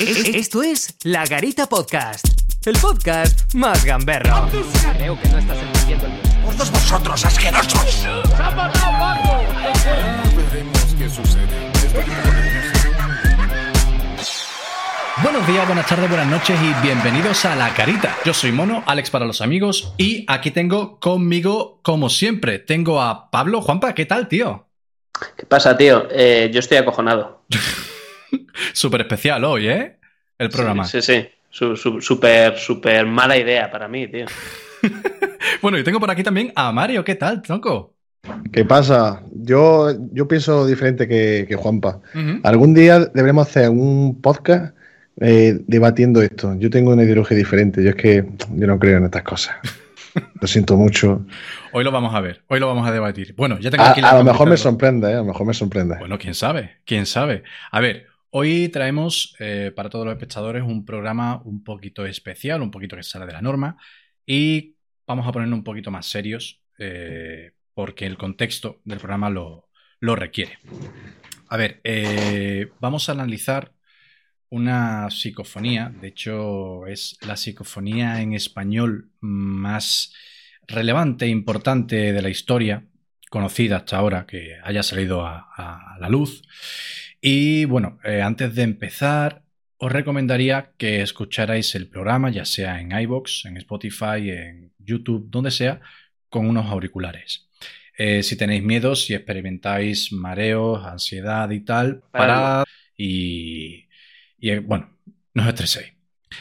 Esto es La Garita Podcast, el podcast más gamberro. Creo que no estás entendiendo el Todos vosotros asquerosos. Veremos qué sucede. Buenos días, buenas tardes, buenas noches y bienvenidos a La Carita. Yo soy Mono, Alex para los amigos y aquí tengo conmigo, como siempre, tengo a Pablo Juanpa. ¿Qué tal, tío? ¿Qué pasa, tío? Eh, yo estoy acojonado. Súper especial hoy, ¿eh? El programa. Sí, sí. Su- su- Súper, súper mala idea para mí, tío. Bueno, y tengo por aquí también a Mario. ¿Qué tal, tronco? ¿Qué pasa? Yo, yo pienso diferente que, que Juanpa. Algún día deberemos hacer un podcast eh, debatiendo esto. Yo tengo una ideología diferente. Yo es que yo no creo en estas cosas. Lo siento mucho. Hoy lo vamos a ver, hoy lo vamos a debatir. Bueno, ya tengo A, aquí la a lo mejor me sorprende, ¿eh? a lo mejor me sorprende. Bueno, quién sabe, quién sabe. A ver, hoy traemos eh, para todos los espectadores un programa un poquito especial, un poquito que sale de la norma y vamos a ponernos un poquito más serios eh, porque el contexto del programa lo, lo requiere. A ver, eh, vamos a analizar una psicofonía, de hecho es la psicofonía en español más relevante e importante de la historia, conocida hasta ahora, que haya salido a, a la luz. Y bueno, eh, antes de empezar, os recomendaría que escucharais el programa, ya sea en iBox, en Spotify, en YouTube, donde sea, con unos auriculares. Eh, si tenéis miedo, si experimentáis mareos, ansiedad y tal, parad y, y, eh, bueno, no os estreséis.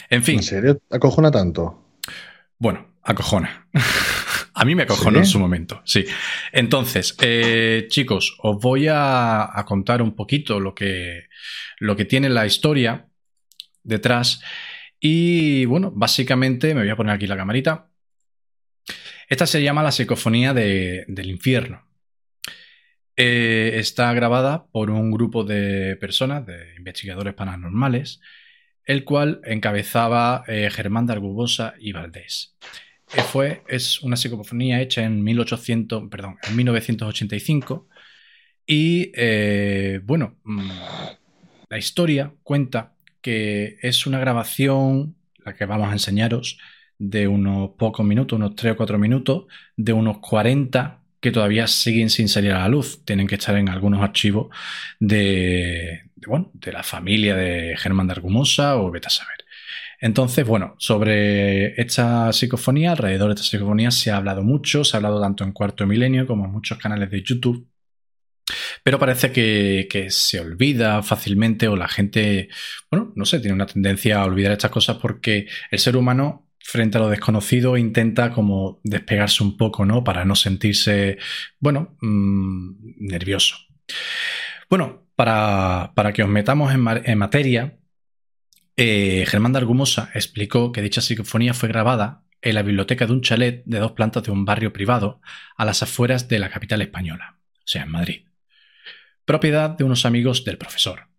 En fin, ¿En serio? ¿Acojona tanto? bueno, acojona. a mí me acojonó en su momento, sí. Entonces, eh, chicos, os voy a, a contar un poquito lo que, lo que tiene la historia detrás. Y bueno, básicamente me voy a poner aquí la camarita. Esta se llama la psicofonía de- del infierno. Eh, está grabada por un grupo de personas, de investigadores paranormales, el cual encabezaba eh, Germán de Argubosa y Valdés. Eh, fue, es una psicofonía hecha en 1800, perdón, en 1985 y eh, bueno, mm, la historia cuenta que es una grabación, la que vamos a enseñaros, de unos pocos minutos, unos 3 o 4 minutos, de unos 40 que todavía siguen sin salir a la luz. Tienen que estar en algunos archivos de, bueno, de la familia de Germán de Argumosa o vete a saber. Entonces, bueno, sobre esta psicofonía, alrededor de esta psicofonía se ha hablado mucho, se ha hablado tanto en Cuarto Milenio como en muchos canales de YouTube, pero parece que, se olvida fácilmente o la gente, bueno, no sé, tiene una tendencia a olvidar estas cosas porque el ser humano frente a lo desconocido intenta como despegarse un poco, ¿no? Para no sentirse, bueno, mm, nervioso. Bueno, para, para que os metamos en materia, eh, Germán de Argumosa explicó que dicha psicofonía fue grabada en la biblioteca de un chalet de dos plantas de un barrio privado a las afueras de la capital española, o sea, en Madrid, propiedad de unos amigos del profesor,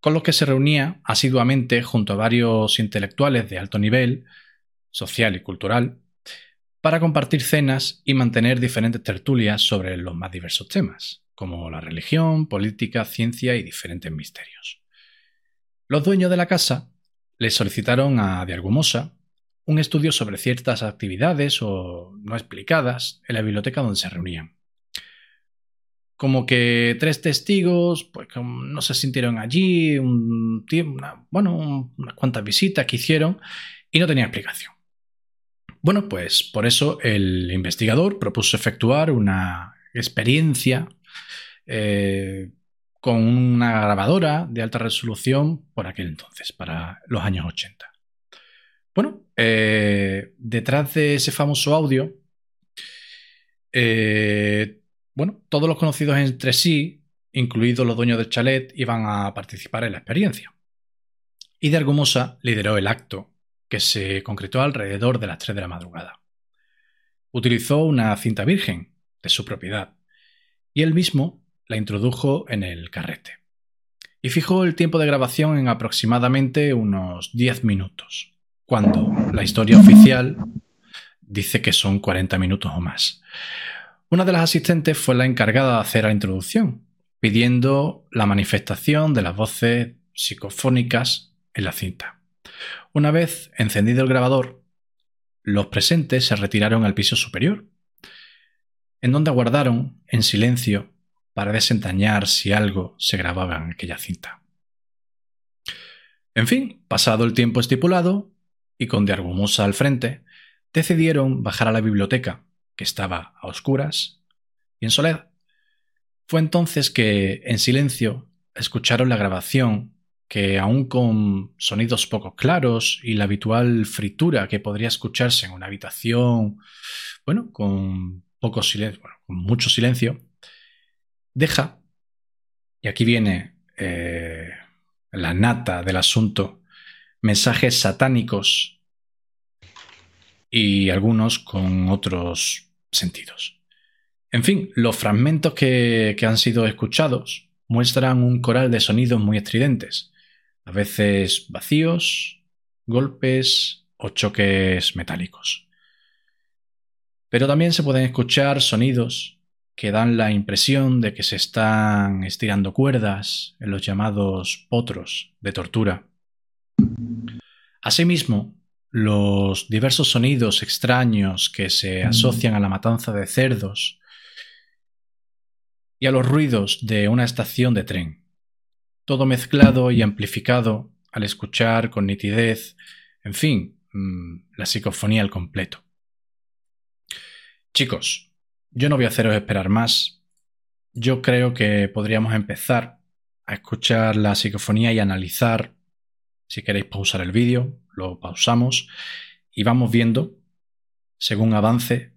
con los que se reunía asiduamente junto a varios intelectuales de alto nivel, social y cultural, para compartir cenas y mantener diferentes tertulias sobre los más diversos temas, como la religión, política, ciencia y diferentes misterios. Los dueños de la casa le solicitaron a De Argumosa un estudio sobre ciertas actividades o no explicadas en la biblioteca donde se reunían. Como que tres testigos pues, no se sintieron allí, un tiempo, bueno, un- unas cuantas visitas que hicieron y no tenía explicación. Bueno, pues por eso el investigador propuso efectuar una experiencia eh, con una grabadora de alta resolución por aquel entonces, para los años 80. Bueno, eh, detrás de ese famoso audio, eh, bueno, todos los conocidos entre sí, incluidos los dueños del chalet, iban a participar en la experiencia. Y de Argumosa lideró el acto, que se concretó alrededor de las 3 de la madrugada. Utilizó una cinta virgen de su propiedad y él mismo la introdujo en el carrete. Y fijó el tiempo de grabación en aproximadamente unos 10 minutos, cuando la historia oficial dice que son 40 minutos o más. Una de las asistentes fue la encargada de hacer la introducción, pidiendo la manifestación de las voces psicofónicas en la cinta. Una vez encendido el grabador, los presentes se retiraron al piso superior, en donde aguardaron en silencio para desentrañar si algo se grababa en aquella cinta. En fin, pasado el tiempo estipulado, y con de Argumosa al frente, decidieron bajar a la biblioteca, que estaba a oscuras y en soledad. Fue entonces que, en silencio, escucharon la grabación que, aun con sonidos poco claros y la habitual fritura que podría escucharse en una habitación, bueno, con poco silencio, bueno, con mucho silencio, deja, y aquí viene eh, la nata del asunto, mensajes satánicos y algunos con otros sentidos. En fin, los fragmentos que, que han sido escuchados muestran un coral de sonidos muy estridentes, a veces vacíos, golpes o choques metálicos. Pero también se pueden escuchar sonidos que dan la impresión de que se están estirando cuerdas en los llamados potros de tortura. Asimismo, los diversos sonidos extraños que se asocian a la matanza de cerdos y a los ruidos de una estación de tren, todo mezclado y amplificado al escuchar con nitidez, en fin, mm, la psicofonía al completo. Chicos, yo no voy a haceros esperar más. Yo creo que podríamos empezar a escuchar la psicofonía y analizar. Si queréis pausar el vídeo, lo pausamos y vamos viendo, según avance,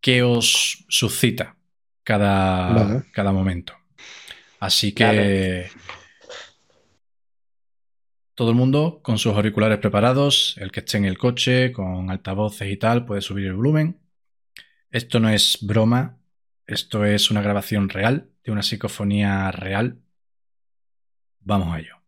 qué os suscita cada, Vale. cada momento. Así que todo el mundo con sus auriculares preparados, el que esté en el coche, con altavoces y tal, puede subir el volumen. Esto no es broma, esto es una grabación real, de una psicofonía real. Vamos a ello.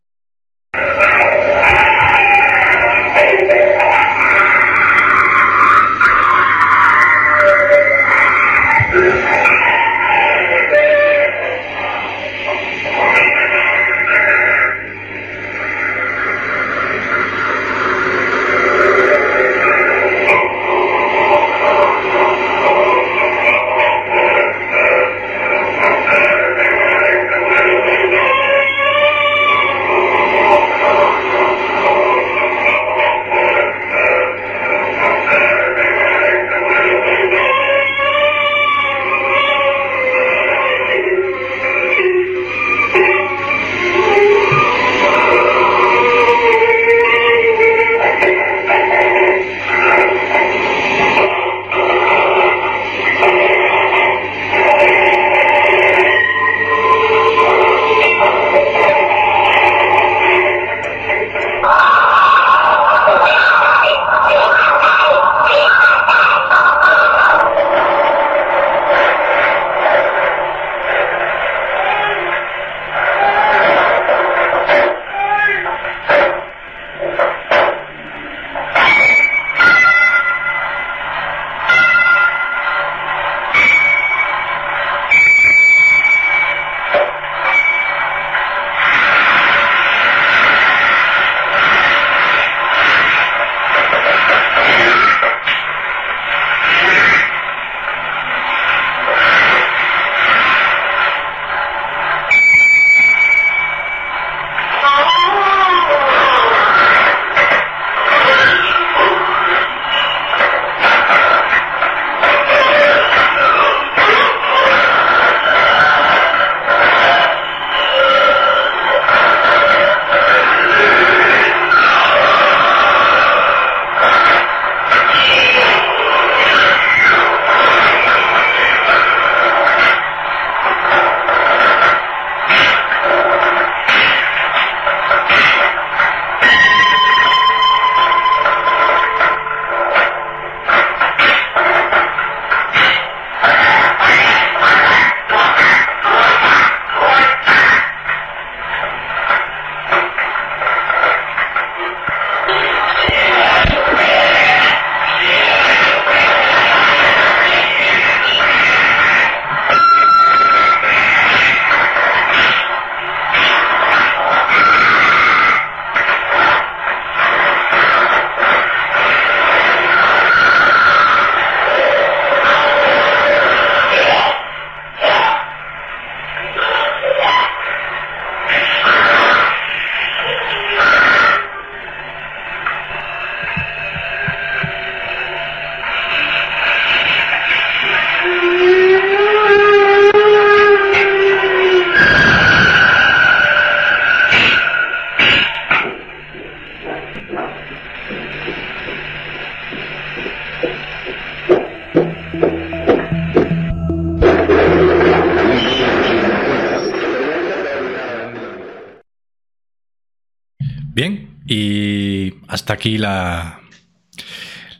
Hasta aquí la,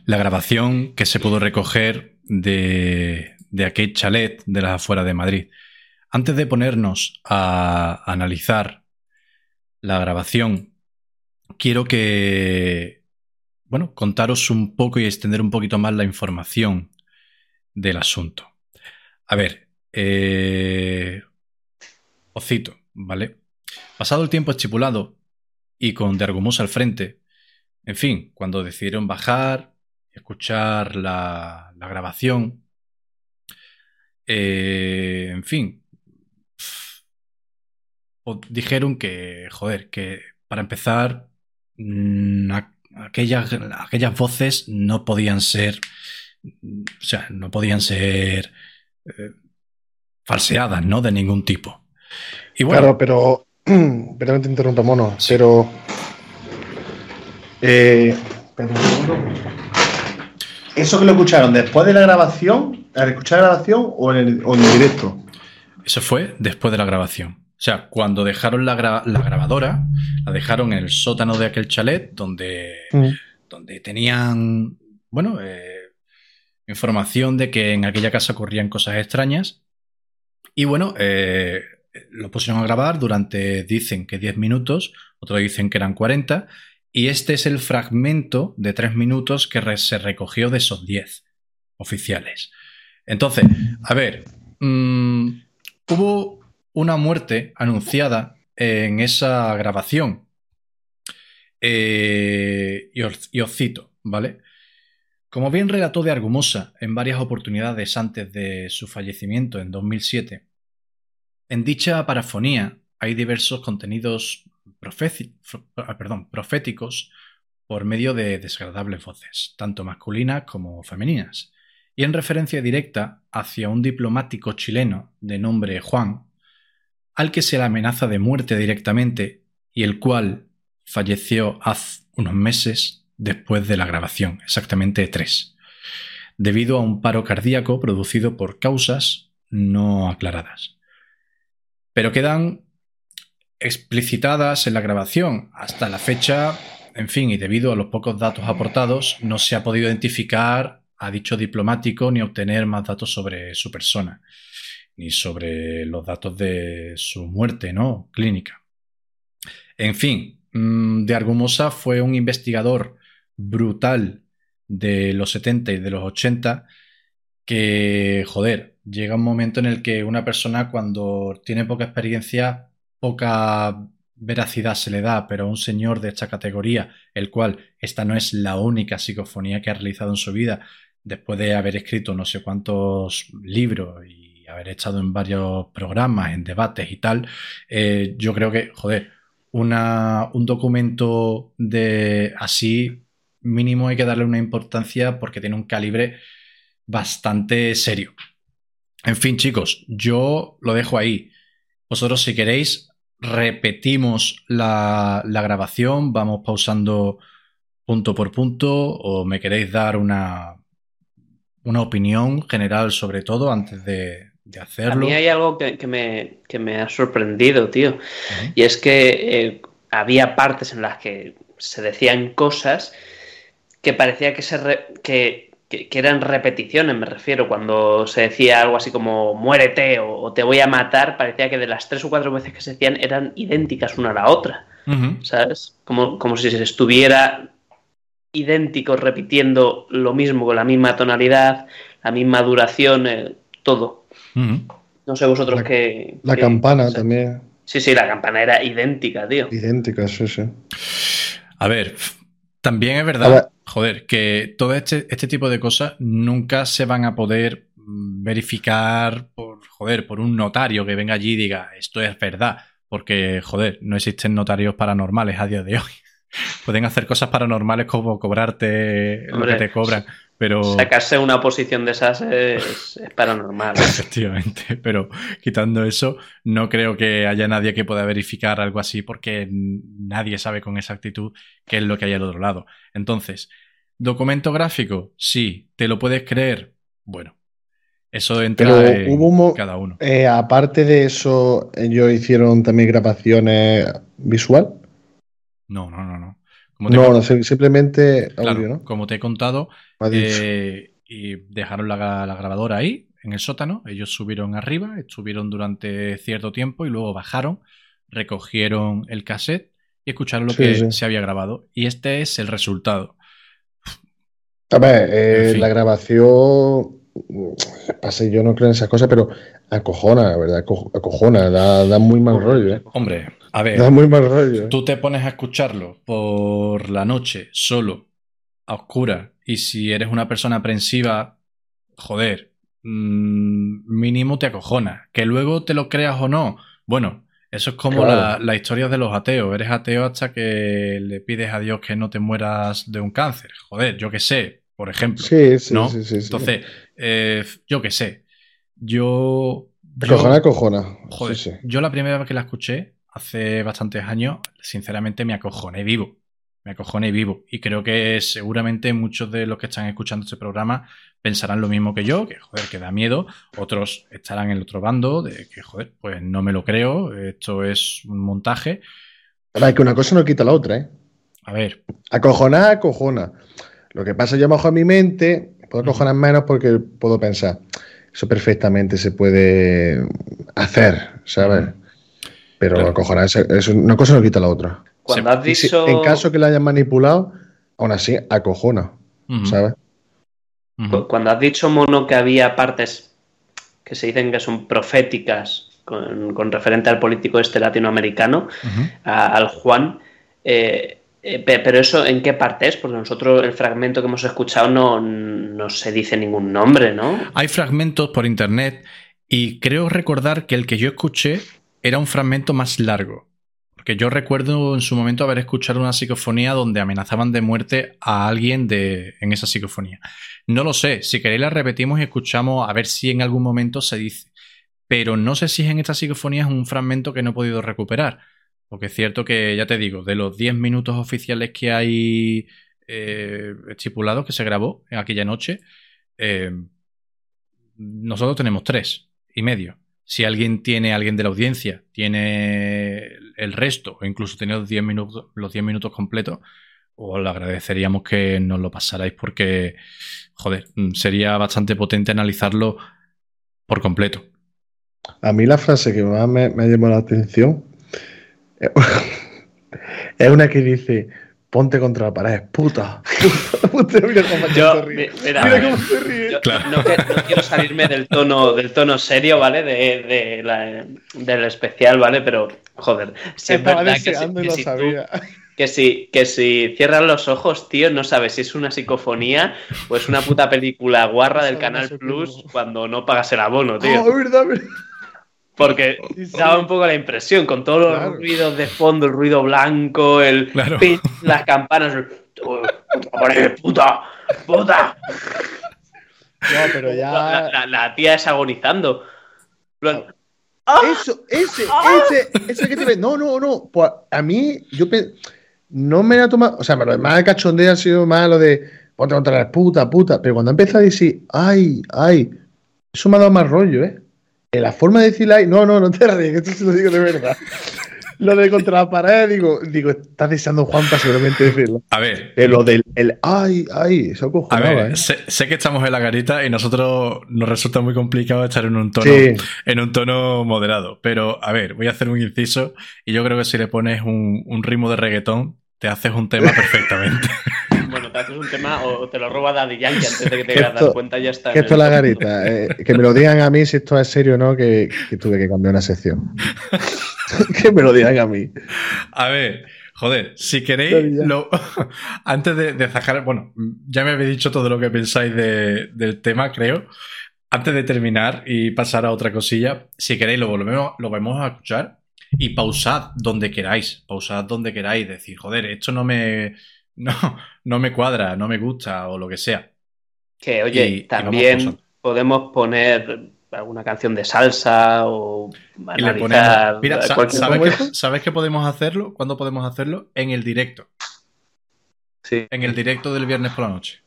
la grabación que se pudo recoger de, de aquel chalet de las afueras de Madrid. Antes de ponernos a analizar la grabación, quiero que, bueno, contaros un poco y extender un poquito más la información del asunto. A ver, eh, os cito, ¿vale? Pasado el tiempo estipulado y con De Argumosa al frente, en fin, cuando decidieron bajar, escuchar la, la grabación, eh, en fin, dijeron que, joder, que para empezar, mm, aquellas, aquellas voces no podían ser, o sea, no podían ser eh, falseadas, ¿no? De ningún tipo. Y bueno, Claro, pero. Perdón, te interrumpa, mono. Pero. Eh, espera un segundo. ¿Eso que lo escucharon después de la grabación? ¿Al escuchar la grabación o en, el, o en directo? Eso fue después de la grabación. O sea, cuando dejaron la, gra- la grabadora, la dejaron en el sótano de aquel chalet donde, donde tenían, bueno, eh, información de que en aquella casa ocurrían cosas extrañas. Y bueno, eh, lo pusieron a grabar durante, dicen que 10 minutos, otros dicen que eran 40. Y este es el fragmento de 3 minutos que se recogió de esos 10 oficiales. Entonces, a ver, mm, hubo una muerte anunciada en esa grabación. Eh, y, os, y os cito, ¿vale? Como bien relató de Argumosa en varias oportunidades antes de su fallecimiento en 2007, en dicha parafonía hay diversos contenidos perdón, proféticos por medio de desagradables voces, tanto masculinas como femeninas, y en referencia directa hacia un diplomático chileno de nombre Juan, al que se le amenaza de muerte directamente y el cual falleció hace unos meses después de la grabación, exactamente tres, debido a un paro cardíaco producido por causas no aclaradas. Pero quedan explicitadas en la grabación. Hasta la fecha, en fin, y debido a los pocos datos aportados, no se ha podido identificar a dicho diplomático ni obtener más datos sobre su persona, ni sobre los datos de su muerte, ¿no? Clínica. En fin, mm, de Argumosa fue un investigador brutal de los 70 y de los 80 que, joder, llega un momento en el que una persona cuando tiene poca experiencia, poca veracidad se le da, pero a un señor de esta categoría, el cual esta no es la única psicofonía que ha realizado en su vida, después de haber escrito no sé cuántos libros y haber estado en varios programas, en debates y tal, eh, yo creo que, joder, una, un documento de así mínimo hay que darle una importancia porque tiene un calibre bastante serio. En fin, chicos, yo lo dejo ahí. Vosotros, si queréis, repetimos la, la grabación, vamos pausando punto por punto, o me queréis dar una, una opinión general sobre todo antes de, de A hacerlo. mí hay algo que, que me, que me ha sorprendido, tío. Y es que eh, había partes en las que se decían cosas que parecía que, se re- que, que- que eran repeticiones, me refiero. Cuando se decía algo así como muérete o, o te voy a matar, parecía que de las tres o cuatro veces que se decían eran idénticas una a la otra. ¿sabes? Como, como si se estuviera idéntico repitiendo lo mismo con la misma tonalidad, la misma duración, eh, todo. No sé vosotros La- qué. La qué- campana también, Sí, sí, la campana era idéntica, tío. idéntica, sí, sí. A ver, también es A verdad, ver. Joder, que todo este, este tipo de cosas nunca se van a poder mm, verificar por, joder, por un notario que venga allí y diga esto es verdad. Porque, joder, no existen notarios paranormales a día de hoy. Pueden hacer cosas paranormales como cobrarte lo que te cobran, pero... Sacarse una posición de esas es, es paranormal. Efectivamente, pero quitando eso, no creo que haya nadie que pueda verificar algo así porque nadie sabe con exactitud qué es lo que hay al otro lado. Entonces, ¿documento gráfico? Sí. ¿Te lo puedes creer? Bueno, eso entra Pero en hubo un mo- cada uno. Eh, aparte de eso, ellos hicieron también grabaciones visual. No, no, no, no. Como te, No, no, sim- simplemente claro, audio, ¿no? como te he contado, eh, y dejaron la, la grabadora ahí, en el sótano. Ellos subieron arriba, estuvieron durante cierto tiempo y luego bajaron, recogieron el cassette y escucharon lo Sí, que sí. se había grabado. Y este es el resultado. A ver, eh, En fin. la grabación. Pase, yo no creo en esas cosas, pero acojona, ¿verdad? Aco- Acojona, da, da muy mal rollo, ¿eh? Hombre, a ver. Da muy mal rollo. ¿eh? Tú te pones a escucharlo por la noche, solo, a oscura, y si eres una persona aprensiva, joder, mm, mínimo te acojona. Que luego te lo creas o no, bueno, eso es como Claro. la, la historia de los ateos. Eres ateo hasta que le pides a Dios que no te mueras de un cáncer. Joder, yo qué sé, por ejemplo. Sí, sí, ¿no? sí, sí, sí. Entonces, eh, yo qué sé. Yo. yo- Acojona, acojona. Joder, Sí, sí. yo la primera vez que la escuché, hace bastantes años, sinceramente me acojoné vivo. Me acojoné vivo. Y creo que seguramente muchos de los que están escuchando este programa pensarán lo mismo que yo, que joder, que da miedo. Otros estarán en el otro bando, de que joder, pues no me lo creo, esto es un montaje. A ver, que una cosa no quita la otra, ¿eh? A ver, Acojona, acojona. Lo que pasa, yo bajo mi mente, puedo acojonar menos porque puedo pensar. Eso perfectamente se puede hacer, ¿sabes? Pero Claro. acojonar, eso- una cosa no quita la otra. Cuando has si- dicho. en caso que la hayan manipulado, aún así, acojona, ¿sabes? Cuando has dicho, Mono, que había partes que se dicen que son proféticas con, con referente al político este latinoamericano, a- al Juan, eh, eh, pe- pero eso, ¿en qué parte es? Porque nosotros el fragmento que hemos escuchado no, no se dice ningún nombre, ¿no? Hay fragmentos por internet y creo recordar que el que yo escuché era un fragmento más largo. Porque yo recuerdo en su momento haber escuchado una psicofonía donde amenazaban de muerte a alguien de, en esa psicofonía. No lo sé, si queréis la repetimos y escuchamos a ver si en algún momento se dice. Pero no sé si en esta psicofonía un fragmento que no he podido recuperar. Porque es cierto que, ya te digo, de los 10 minutos oficiales que hay eh, estipulados que se grabó en aquella noche, eh, nosotros tenemos tres y medio. Si alguien tiene, alguien de la audiencia, tiene el resto, o incluso tiene los 10 minutos, los 10 minutos completos, os lo agradeceríamos que nos lo pasarais porque, joder, sería bastante potente analizarlo por completo. A mí la frase que más me, me llamado la atención es una que dice, ponte contra la pared, puta. puta. mira cómo Yo, se ríe. mi- mira, Mira cómo se ríe. Yo Claro. no, quiero salirme del tono, del tono serio, ¿vale? De, de la- del especial, ¿vale? Pero, joder, si es verdad que si, que lo si tú- que si, que si cierras los ojos, tío, no sabes si es una psicofonía o es una puta película guarra del Canal Plus cuando no pagas el abono, tío. Oh, verdad, verdad. Porque daba un poco la impresión, con todos los Claro. ruidos de fondo, el ruido blanco, el Claro. pin, las campanas, el puta, puta, puta. No, pero La, ya. la- la tía es agonizando. Plan, Eso, ese, ese, ese que te ve. No, no, no. Pues a mí, yo pe- no me la tomado. O sea, lo más cachondeo ha sido más lo de ponte contra la puta, puta. Pero cuando empieza a decir, ay, ay, eso me ha dado más rollo, ¿eh? En la forma de decir ay, no, no, no te ríes, esto se lo digo de verdad. Lo de contra la pared, digo, digo, estás deseando Juan para seguramente decirlo. A ver, Eh, lo del el ay, ay, eso a cojonaba, ver, ¿eh? sé, sé que estamos en la garita y nosotros nos resulta muy complicado estar en un tono Sí, en un tono moderado. Pero, a ver, voy a hacer un inciso y yo creo que si le pones un, un ritmo de reggaetón, te haces un tema perfectamente. Haces un tema o te lo roba Daddy Yankee antes de que te esto- cuenta, ya está. que esto es la garita. eh, que me lo digan a mí si esto es serio o no, que, que tuve que cambiar una sección. que me lo digan a mí. A ver, joder, si queréis, lo- antes de, de zajar, bueno, ya me habéis dicho todo lo que pensáis de- del tema, creo. Antes de terminar y pasar a otra cosilla, si queréis, lo volvemos, lo vamos a escuchar y pausad donde queráis, pausad donde queráis, decir, joder, esto no me, no, no me cuadra, no me gusta o lo que sea. Que, oye, Y- también pausando. podemos poner alguna canción de salsa o analizar ponemos, mira, ¿sabes, ¿Cómo qué, eso? ¿sabes qué podemos hacerlo? ¿Cuándo podemos hacerlo? En el directo. Sí. En el directo del viernes por la noche.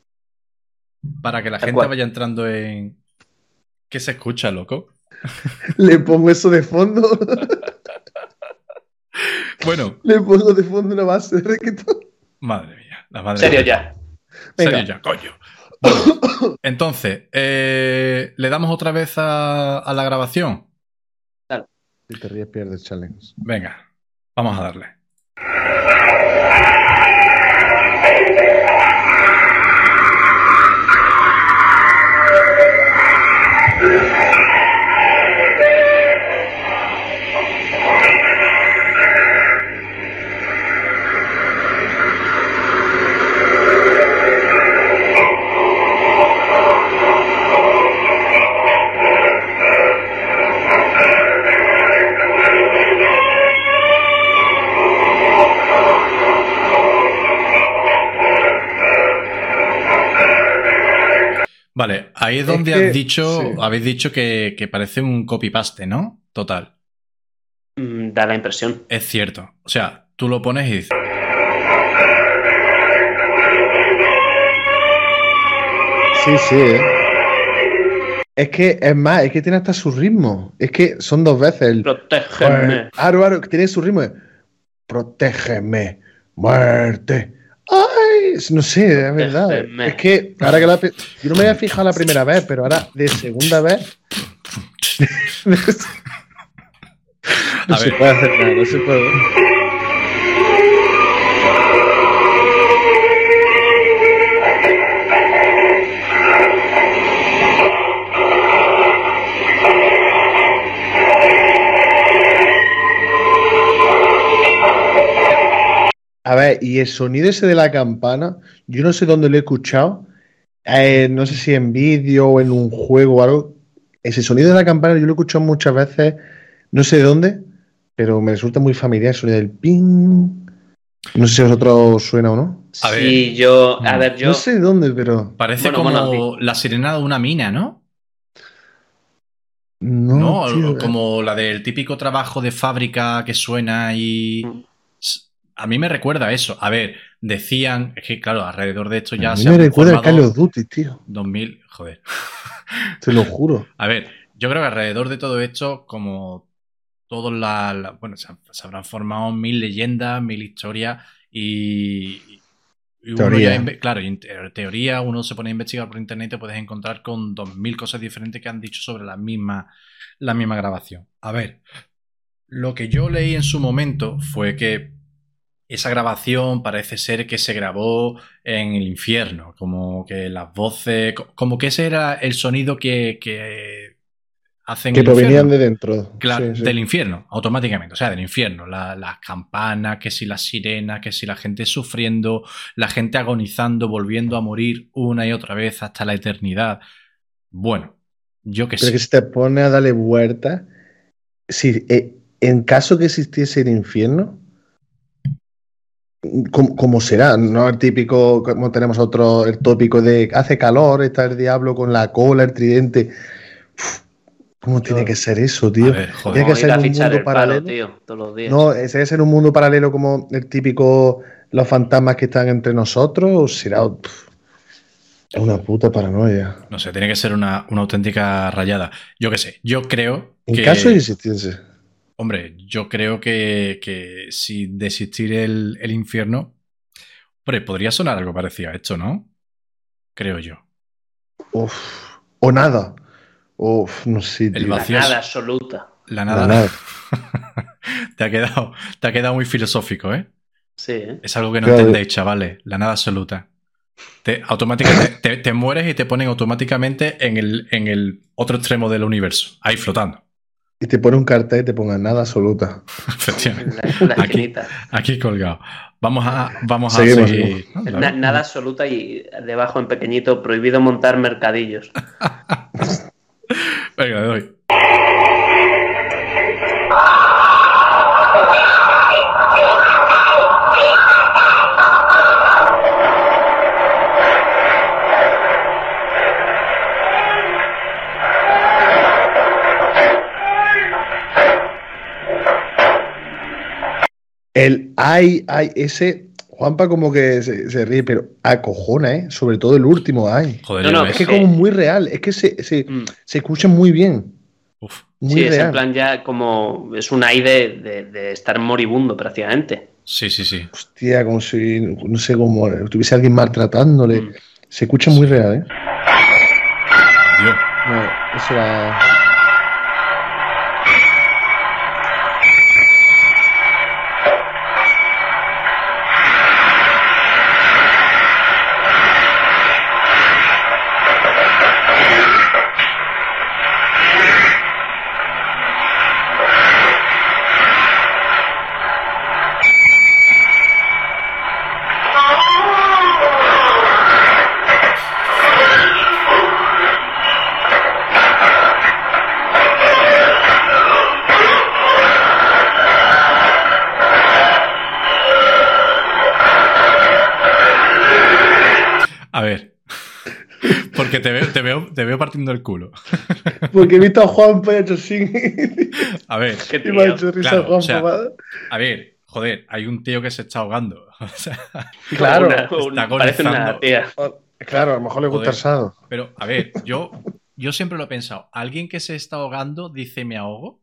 Para que la gente cual. vaya entrando en. ¿Qué se escucha, loco? Le pongo eso de fondo. Bueno, Le pongo de fondo una base de reggaetón. Madre mía. La madre Serio mía. ya. Serio Venga. ya, coño. Bueno, entonces, eh, ¿le damos otra vez a, a la grabación? Si te ríes, pierdes challenge. Venga, vamos a darle. Ahí es Es donde que- has dicho, sí. habéis dicho que, que parece un copy-paste, ¿no? Total. Mm, Da la impresión. Es cierto. O sea, tú lo pones y dices, Sí, sí, ¿eh? Es que, es más, es que tiene hasta su ritmo. Es que son dos veces el. Protégeme. Aro, aro, que tiene su ritmo. Protégeme, muerte. Ay, no sé, es verdad. Es que ahora que la. Yo no me había fijado la primera vez, pero ahora de segunda vez. no A se ver. puede hacer nada, no se puede. A ver, y el sonido ese de la campana, yo no sé dónde lo he escuchado. eh, no sé si en vídeo o en un juego o algo. Ese sonido de la campana yo lo he escuchado muchas veces, no sé dónde, pero me resulta muy familiar el sonido del ping. No sé si a vosotros suena o no. A ver. Sí, yo. A ver, yo. No sé dónde, pero. parece Bueno, como bueno, la sirena de una mina, ¿no? No, No, tío, eh. como la del típico trabajo de fábrica que suena y... A mí me recuerda a eso. A ver, decían, es que claro, alrededor de esto ya a mí se me recuerda a Call of Duty, tío. 2000, joder. Te lo juro. A ver, yo creo que alrededor de todo esto, como todos la, la- bueno, se, se habrán formado mil leyendas, mil historias y, y uno Teoría. ya inve- claro, en te- teoría uno se pone a investigar por internet y te puedes encontrar con dos mil cosas diferentes que han dicho sobre la misma, la misma grabación. A ver, lo que yo leí en su momento fue que esa grabación parece ser que se grabó en el infierno, como que las voces, co- como que ese era el sonido que, que hacen Que provenían de dentro. Claro, Sí, sí. del infierno, automáticamente, o sea, del infierno. La- las campanas, que si las sirenas, que si la gente sufriendo, la gente agonizando, volviendo a morir una y otra vez hasta la eternidad. Bueno, yo que Pero sé. que si te pone a darle vueltas, si eh, en caso que existiese el infierno, ¿cómo, cómo será? No el típico, como tenemos otro, el tópico de hace calor, está el diablo con la cola, el tridente. Uf, ¿Cómo tiene que ser eso, tío? Ver. Tiene que Como ser un mundo palo, paralelo. tío, todos los días. No, ese es en un mundo paralelo como el típico, los fantasmas que están entre nosotros, o será es una puta paranoia. No sé, tiene que ser una, una auténtica rayada. Yo qué sé, yo creo En que. caso de existiese. Hombre, yo creo que, que si de existir el, el infierno. Hombre, podría sonar algo parecido a esto, ¿no? Creo yo. Uf, o nada. Uf, no sé. El tío. La vacío. nada absoluta. La nada. te, ha quedado, te ha quedado muy filosófico, ¿eh? Sí, ¿eh? Es algo que no Claro. entendéis, chavales. La nada absoluta. Te, automáticamente, te, te mueres y te ponen automáticamente en el, en el otro extremo del universo. Ahí flotando. Y te pone un cartel y te ponga nada absoluta. En Efectivamente. la, en la Aquí. esquinita. Aquí colgado. Vamos a, vamos a seguir. ¿no? Na- Claro. nada absoluta y debajo en pequeñito, prohibido montar mercadillos. Venga, le doy. Ay, ay, ese, Juanpa como que se, se ríe, pero acojona, ¿eh? Sobre todo el último ay. Joder, No, no. Es que Sí. como muy real, es que se, se, Mm. se escucha muy bien. Uf. muy sí, es real. en plan ya como. Es un aire de, de estar moribundo prácticamente. Sí, sí, sí. Hostia, como si, no sé, como tuviese alguien maltratándole. Mm. Se escucha muy real, ¿eh? Dios. No, eso era... Porque te veo, te veo, te veo partiendo el culo. Porque he visto a Juan hecho así. A ver, Qué y me ha tío. hecho risa Claro, Juan o a ver, joder, hay un tío que se está ahogando. O sea, Claro, Una- está una- parece una tía. claro, a lo mejor le gusta Joder. el sado. pero, a ver, yo, yo siempre lo he pensado. ¿Alguien que se está ahogando dice me ahogo?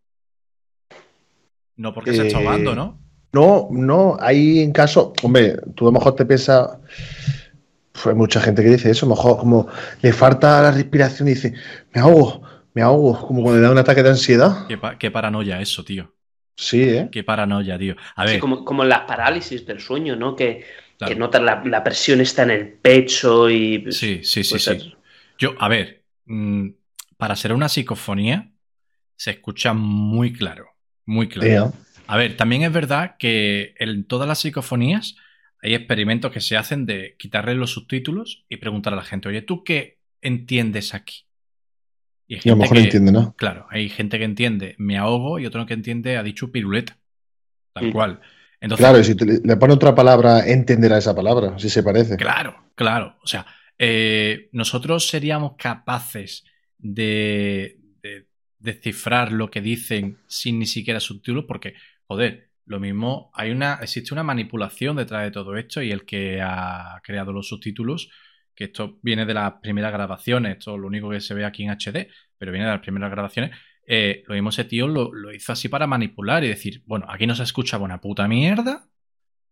No porque se está Eh, ahogando, ¿no? No, no, hay en caso, hombre, tú a lo mejor te piensas, hay mucha gente que dice eso, a lo mejor como le falta la respiración y dice, me ahogo, me ahogo, como cuando le da un ataque de ansiedad. Qué, pa- qué paranoia eso, tío. Sí, ¿eh? Qué paranoia, tío. A Sí, ver, como, como en las parálisis del sueño, ¿no? Que, claro. que notas la, la presión está en el pecho y. Sí, sí, sí, pues sí. Yo, a ver, mm, para ser una psicofonía se escucha muy claro, muy claro. Tío. A ver, también es verdad que en todas las psicofonías hay experimentos que se hacen de quitarle los subtítulos y preguntar a la gente, oye, ¿tú qué entiendes aquí? Y a lo mejor que- entiende, ¿no? Claro, hay gente que entiende me ahogo y otro que entiende ha dicho piruleta. Tal cual. Entonces, Claro, y si te- le pone otra palabra, entenderá esa palabra, si se parece. Claro, claro. O sea, eh, nosotros seríamos capaces de, de descifrar lo que dicen sin ni siquiera subtítulos, porque, joder, lo mismo, hay una, existe una manipulación detrás de todo esto y el que ha creado los subtítulos, que esto viene de las primeras grabaciones, esto es lo único que se ve aquí en HD, pero viene de las primeras grabaciones. eh, lo mismo ese tío lo, lo hizo así para manipular y decir, bueno, aquí no se escucha buena puta mierda,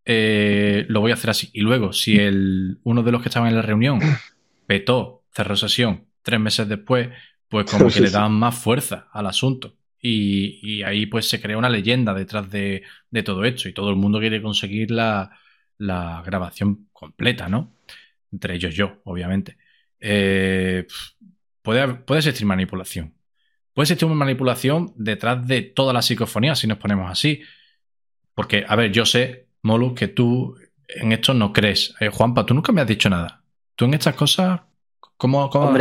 eh, lo voy a hacer así. Y luego, si el, uno de los que estaban en la reunión petó, cerró sesión, tres meses después, pues como que le daban más fuerza al asunto. Y, ahí pues se crea una leyenda detrás de, de todo esto y todo el mundo quiere conseguir la, la grabación completa, ¿no? Entre ellos yo, obviamente. Eh, puede, existir manipulación. Puede existir una manipulación detrás de toda la psicofonía, si nos ponemos así. Porque, a ver, yo sé, Molu, que tú en esto no crees. Eh, Juanpa, tú nunca me has dicho nada. Tú en estas cosas, ¿cómo? cómo-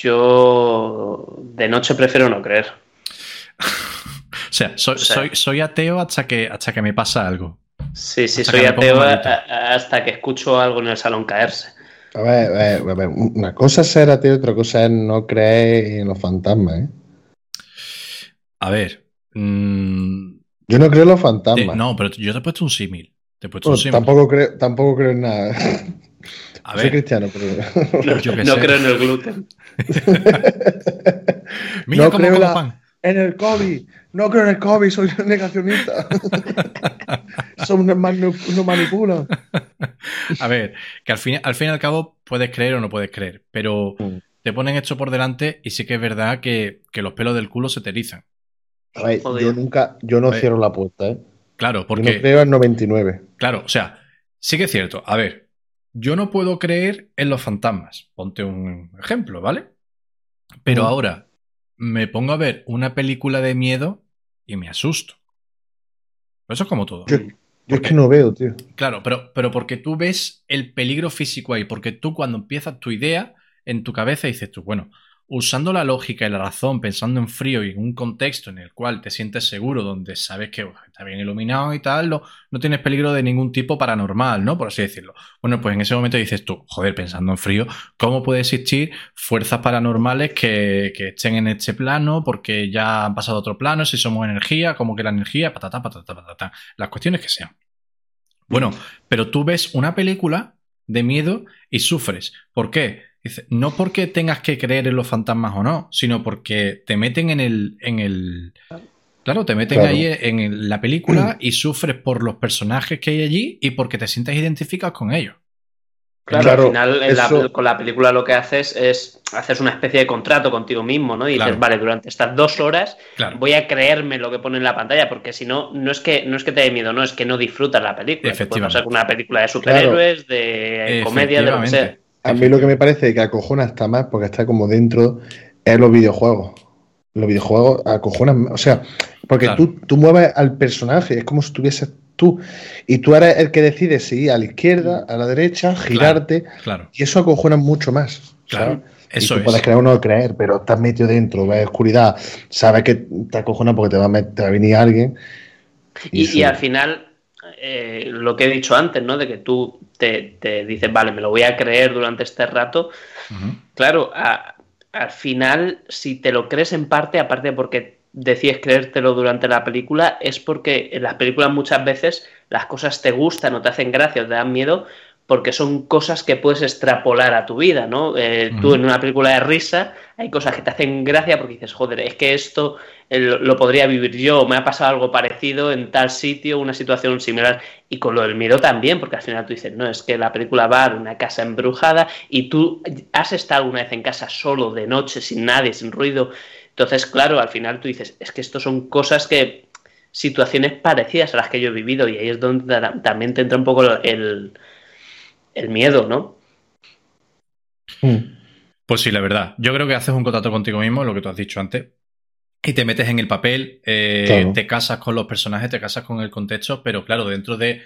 yo de noche prefiero no creer. O sea, soy, o sea- soy, soy ateo hasta que, hasta que me pasa algo. Sí, sí, Hasta soy ateo a- malito. a- hasta que escucho algo en el salón caerse. A ver, a ver, a ver, una cosa es ser ateo, otra cosa es no creer en los fantasmas, ¿eh? A ver. mm, Yo no creo en los fantasmas. no, pero yo te he puesto un símil. Te he puesto Bueno, un símil. tampoco, creo, tampoco creo en nada. A Soy cristiano, pero... No, Yo no sé. creo en el gluten. mira no cómo creo como la- pan. En el COVID. No creo en el COVID, soy negacionista. Son unos mani- unos manipulan. A ver, que al fin, al fin y al cabo puedes creer o no puedes creer, pero Mm. te ponen esto por delante y sí que es verdad que, que los pelos del culo se te erizan. A ver, Joder. yo nunca, yo no cierro la puerta, ¿eh? Claro, Yo porque, no creo en 99. claro, o sea, sí que es cierto. A ver, yo no puedo creer en los fantasmas. Ponte un ejemplo, ¿vale? Pero Mm. ahora me pongo a ver una película de miedo y me asusto. Eso es como todo. Yo, yo es que no veo, tío. Claro, pero, pero porque tú ves el peligro físico ahí, porque tú cuando empiezas tu idea en tu cabeza dices tú, bueno, usando la lógica y la razón, pensando en frío y en un contexto en el cual te sientes seguro, donde sabes que está bien iluminado y tal, no, no tienes peligro de ningún tipo paranormal, ¿no? Por así decirlo. Bueno, pues en ese momento dices tú, joder, pensando en frío, ¿cómo puede existir fuerzas paranormales que, que estén en este plano porque ya han pasado a otro plano, si somos energía, como que la energía, patata, patata, patata, las cuestiones que sean. Bueno, pero tú ves una película de miedo y sufres. ¿Por qué? Dice, no porque tengas que creer en los fantasmas o no, sino porque te meten en el. En el claro, te meten Claro. ahí en la película y sufres por los personajes que hay allí y porque te sientes identificado con ellos. Claro, Claro, al final en la- eso- con la película lo que haces es haces una especie de contrato contigo mismo, ¿no? Y dices, Claro. vale, durante estas dos horas Claro. voy a creerme lo que pone en la pantalla, porque si no, no es que no es que te dé miedo, no, es que no disfrutas la película. Te puede Efectivamente. pasar con una película de superhéroes, de comedia, de lo que sea. A mí lo que me parece que acojona hasta más, porque está como dentro, es los videojuegos. Los videojuegos acojonan, más. o sea, porque Claro. tú, tú mueves al personaje, es como si estuvieses tú, y tú eres el que decide si ir a la izquierda, a la derecha, girarte, Claro, y eso acojona mucho más. claro. ¿sabes? Eso y tú es. puedes creer o no creer, pero estás metido dentro, ves oscuridad, sabes que te acojona porque te va a, met- te va a venir alguien. Y al final, eh, lo que he dicho antes, ¿no? De que tú te, te dices, vale, me lo voy a creer durante este rato. Claro, a- al final, si te lo crees en parte, aparte porque decides creértelo durante la película, es porque en las películas muchas veces las cosas te gustan o te hacen gracia o te dan miedo porque son cosas que puedes extrapolar a tu vida, ¿no? Eh, Tú en una película de risa hay cosas que te hacen gracia porque dices, joder, es que esto eh, lo, podría vivir yo, me ha pasado algo parecido en tal sitio, una situación similar. Y con lo del miedo también, porque al final tú dices, no, es que la película va de una casa embrujada y tú has estado alguna vez en casa solo, de noche, sin nadie, sin ruido. Entonces, claro, al final tú dices, es que esto son cosas que, situaciones parecidas a las que yo he vivido y ahí es donde ta- también te entra un poco el, el miedo, ¿no? Mm. Pues sí, la verdad. Yo creo que haces un contrato contigo mismo, lo que tú has dicho antes, y te metes en el papel, eh, Claro. te casas con los personajes, te casas con el contexto, pero claro, dentro de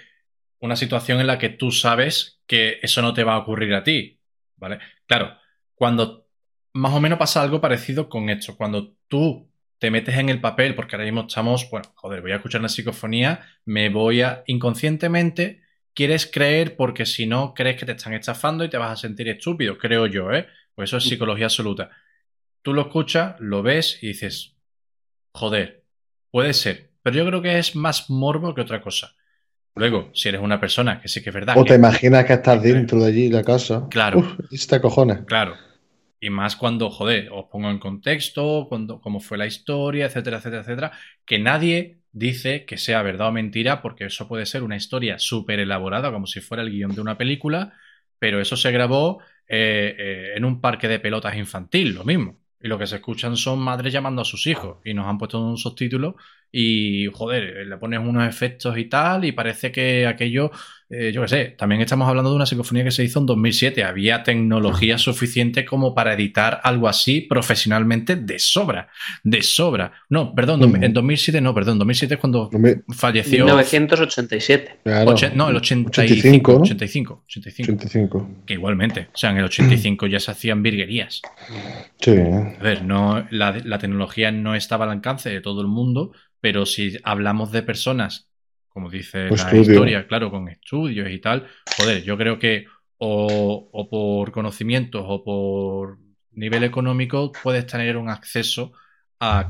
una situación en la que tú sabes que eso no te va a ocurrir a ti, ¿vale? Claro, cuando más o menos pasa algo parecido con esto, cuando tú te metes en el papel, porque ahora mismo estamos, bueno, joder, voy a escuchar una psicofonía, me voy a inconscientemente, quieres creer porque si no crees que te están estafando y te vas a sentir estúpido, creo yo, ¿eh? Pues eso es psicología absoluta. Tú lo escuchas, lo ves y dices, joder, puede ser, pero yo creo que es más morbo que otra cosa. Luego, si eres una persona que sí que es verdad O que te imaginas que estás dentro de allí, la casa. Claro. Uf, acojonas. Claro. Y más cuando, joder, os pongo en contexto, cuando, cómo fue la historia, etcétera, etcétera, etcétera, que nadie dice que sea verdad o mentira, porque eso puede ser una historia súper elaborada, como si fuera el guion de una película, pero eso se grabó eh, eh, en un parque de pelotas infantil, lo mismo. Y lo que se escuchan son madres llamando a sus hijos y nos han puesto un subtítulo y, joder, le pones unos efectos y tal y parece que aquello, eh, yo qué sé, también estamos hablando de una psicofonía que se hizo en 2007. Había tecnología suficiente como para editar algo así profesionalmente de sobra, de sobra. No, perdón, Ujú. en 2007 no, perdón, 2007 es cuando Hombre, falleció... 1987. claro, oche- no, el 85, 85, ¿no? 85, 85, 85. que igualmente, o sea, en el 85 ya se hacían virguerías. Sí. A ver, no, la, la tecnología no estaba al alcance de todo el mundo, pero si hablamos de personas, como dice la estudio. historia, claro, con estudios y tal, joder, yo creo que o, o por conocimientos o por nivel económico puedes tener un acceso a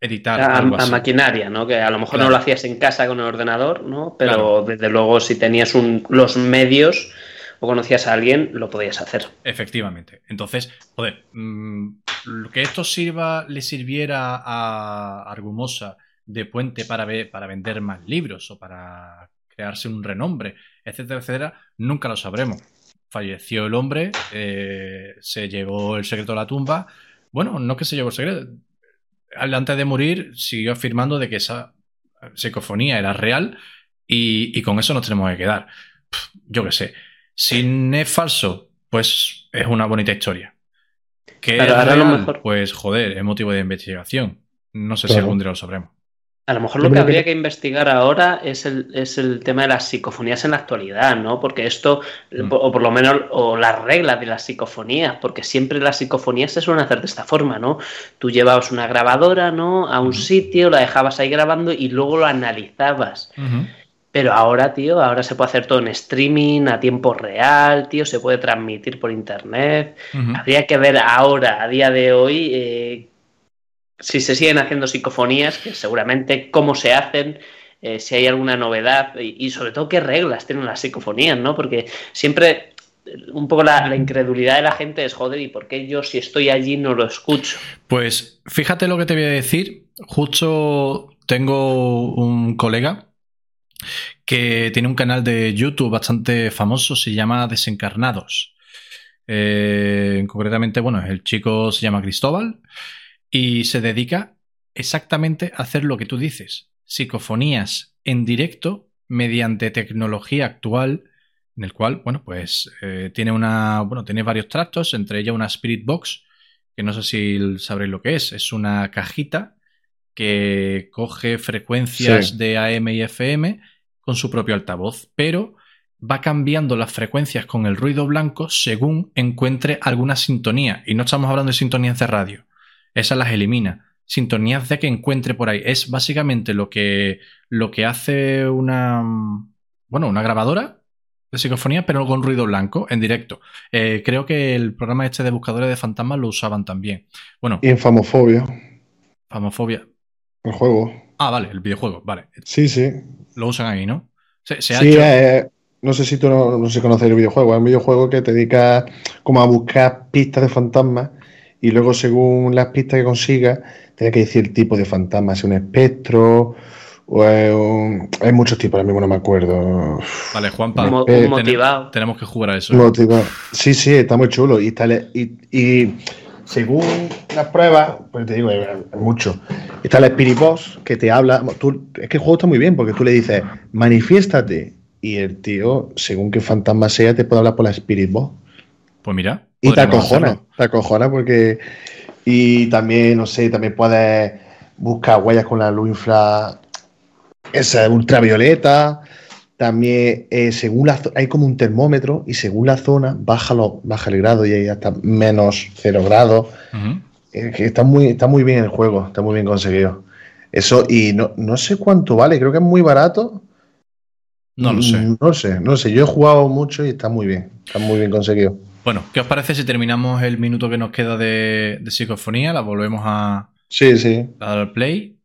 editar A, algo a así. maquinaria, ¿no? Que a lo mejor Claro. no lo hacías en casa con el ordenador, ¿no? Pero Claro. desde luego si tenías un- los medios o conocías a alguien, lo podías hacer. Efectivamente. Entonces, joder, mm, lo que esto sirva, le sirviera a Argumosa de puente para, ve- para vender más libros o para crearse un renombre, etcétera, etcétera, nunca lo sabremos. Falleció el hombre, eh, se llevó el secreto a la tumba. Bueno, no que se llevó el secreto. Antes de morir, siguió afirmando de que esa psicofonía era real y, y con eso nos tenemos que quedar. Pff, yo qué sé. Si es falso, pues es una bonita historia. Que Claro, es lo mejor- pues joder, es motivo de investigación. No sé si algún día lo sabremos. A lo mejor lo que habría que investigar ahora es el, es el tema de las psicofonías en la actualidad, ¿no? Porque esto, Mm. o por lo menos, o las reglas de las psicofonías, porque siempre las psicofonías se suelen hacer de esta forma, ¿no? Tú llevabas una grabadora, ¿no? A un sitio, la dejabas ahí grabando y luego lo analizabas. Pero ahora, tío, ahora se puede hacer todo en streaming, a tiempo real, tío, se puede transmitir por internet. Habría que ver ahora, a día de hoy, eh, si se siguen haciendo psicofonías, que seguramente cómo se hacen, eh, si hay alguna novedad y, sobre todo qué reglas tienen las psicofonías, ¿no? Porque siempre un poco la, la incredulidad de la gente es, joder, ¿y por qué yo si estoy allí no lo escucho? Pues fíjate lo que te voy a decir. Justo tengo un colega que tiene un canal de YouTube bastante famoso, se llama Desencarnados. Eh, concretamente, bueno, el chico se llama Cristóbal y se dedica exactamente a hacer lo que tú dices, psicofonías en directo mediante tecnología actual, en el cual, bueno, pues eh, tiene una, bueno, tiene varios tractos, entre ellas una Spirit Box, que no sé si sabréis lo que es, es una cajita que coge frecuencias Sí. de AM y FM con su propio altavoz, pero va cambiando las frecuencias con el ruido blanco según encuentre alguna sintonía. Y no estamos hablando de sintonías de radio, esas las elimina. Sintonías de que encuentre por ahí. Es básicamente lo que, lo que hace una, bueno, una grabadora de psicofonía, pero con ruido blanco en directo. Eh, creo que el programa este de buscadores de fantasmas lo usaban también. Bueno, Y en Famofobia, famofobia. el juego. Ah, vale, el videojuego, vale. Sí, sí. Lo usan ahí, ¿no? Se, se ha Sí, hecho- eh, no sé si tú no, no sé si conoces el videojuego. Es un videojuego que te dedica como a buscar pistas de fantasmas y luego según las pistas que consigas, tienes que decir el tipo de fantasma, si es un espectro o un... Hay muchos tipos, ahora mismo no me acuerdo. Vale, Juanpa. Un, eh, un motivado. Tenemos que jugar a eso. Motiva- Sí, sí, está muy chulo. Y, está le- y, y según las pruebas, pues te digo, hay hay mucho. Está el Spirit Box que te habla. Tú, es que el juego está muy bien porque tú le dices, manifiéstate. Y el tío, según qué fantasma sea, te puede hablar por la Spirit Box. Pues mira. Y te acojona, hacerlo. te acojona porque. Y también, no sé, también puedes buscar huellas con la luz infra. Esa ultravioleta. También, eh, según la hay como un termómetro y según la zona baja, lo, baja el grado y hay hasta menos cero grados. Que está muy, está muy bien el juego, está muy bien conseguido. Eso, y no, no sé cuánto vale, creo que es muy barato. No lo sé. No sé, no sé. Yo he jugado mucho y está muy bien, está muy bien conseguido. Bueno, ¿qué os parece si terminamos el minuto que nos queda de, de psicofonía? La volvemos a Sí, sí. a dar al play.